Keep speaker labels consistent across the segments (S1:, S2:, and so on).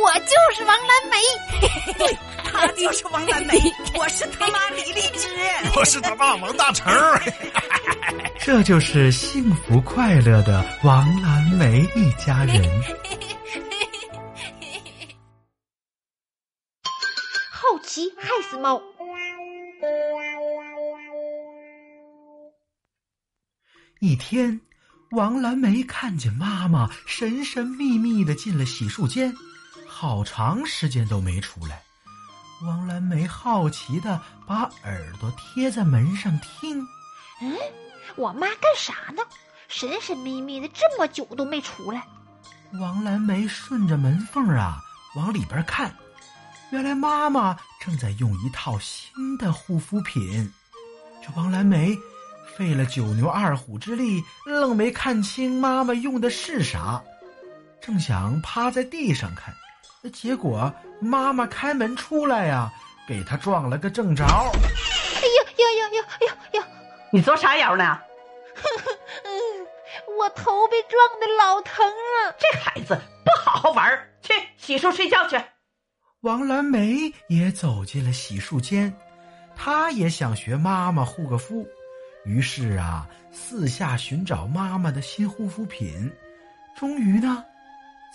S1: 我就是王蓝
S2: 梅，对，他就是王蓝梅，我是他妈李荔枝，
S3: 我是他爸王大成。
S4: 这就是幸福快乐的王蓝梅一家人。
S1: 好奇害死猫。
S4: 一天，王蓝梅看见妈妈神神秘秘的进了洗漱间，好长时间都没出来。王蓝莓好奇的把耳朵贴在门上听，
S1: 嗯，我妈干啥呢？神神秘秘的这么久都没出来。
S4: 王蓝莓顺着门缝啊往里边看，原来妈妈正在用一套新的护肤品。这王蓝莓。费了九牛二虎之力，愣没看清妈妈用的是啥，正想趴在地上看，结果妈妈开门出来呀，给他撞了个正着。哎
S1: 呀呀呀呀呀呀！
S2: 你做啥妖呢？
S1: 嗯，我头被撞的老疼了。
S2: 这孩子不好好玩，去洗漱睡觉去。
S4: 王蓝梅也走进了洗漱间，她也想学妈妈护个肤。于是啊，四下寻找妈妈的新护肤品，终于呢，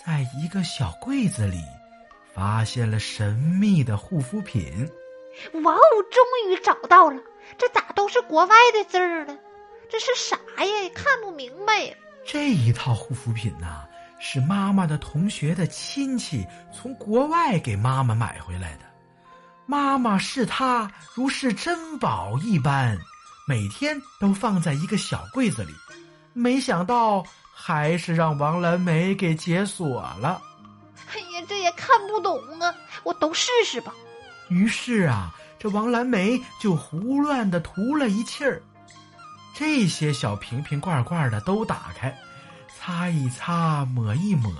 S4: 在一个小柜子里，发现了神秘的护肤品。
S1: 哇哦，终于找到了！这咋都是国外的字儿呢？这是啥呀？看不明白。
S4: 这一套护肤品呐，是妈妈的同学的亲戚从国外给妈妈买回来的，妈妈视它如是珍宝一般。每天都放在一个小柜子里，没想到还是让王蓝梅给解锁了。
S1: 哎呀，这也看不懂啊！我都试试吧。
S4: 于是啊，这王蓝梅就胡乱的涂了一气儿，这些小瓶瓶罐罐的都打开，擦一擦，抹一抹。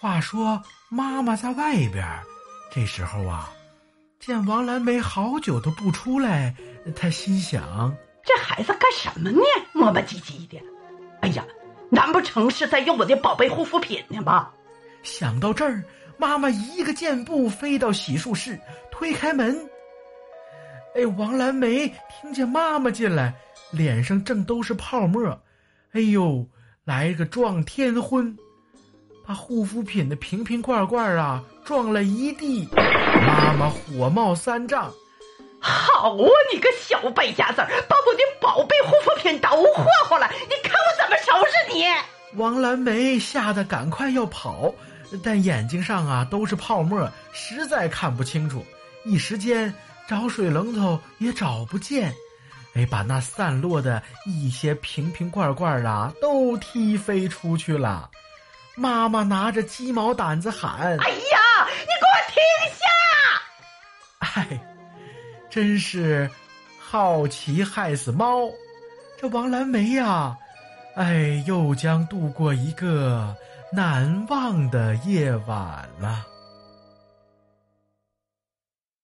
S4: 话说妈妈在外边，这时候啊，见王蓝梅好久都不出来。她心想：“
S2: 这孩子干什么呢？磨磨唧唧的。哎呀，难不成是在用我的宝贝护肤品呢吧？”
S4: 想到这儿，妈妈一个箭步飞到洗漱室，推开门。哎，王蓝梅听见妈妈进来，脸上正都是泡沫，哎呦，来个撞天婚，把护肤品的瓶瓶罐罐啊撞了一地。妈妈火冒三丈。
S2: 好啊，你个小败家子儿，把我的宝贝护肤品都霍霍了！你看！
S4: 王蓝梅吓得赶快要跑，但眼睛上啊都是泡沫，实在看不清楚。一时间找水龙头也找不见，哎，把那散落的一些瓶瓶罐罐啊都踢飞出去了。妈妈拿着鸡毛掸子喊：“
S2: 哎呀，你给我停
S4: 下！”哎。真是好奇害死猫，这王蓝梅呀，哎，又将度过一个难忘的夜晚了。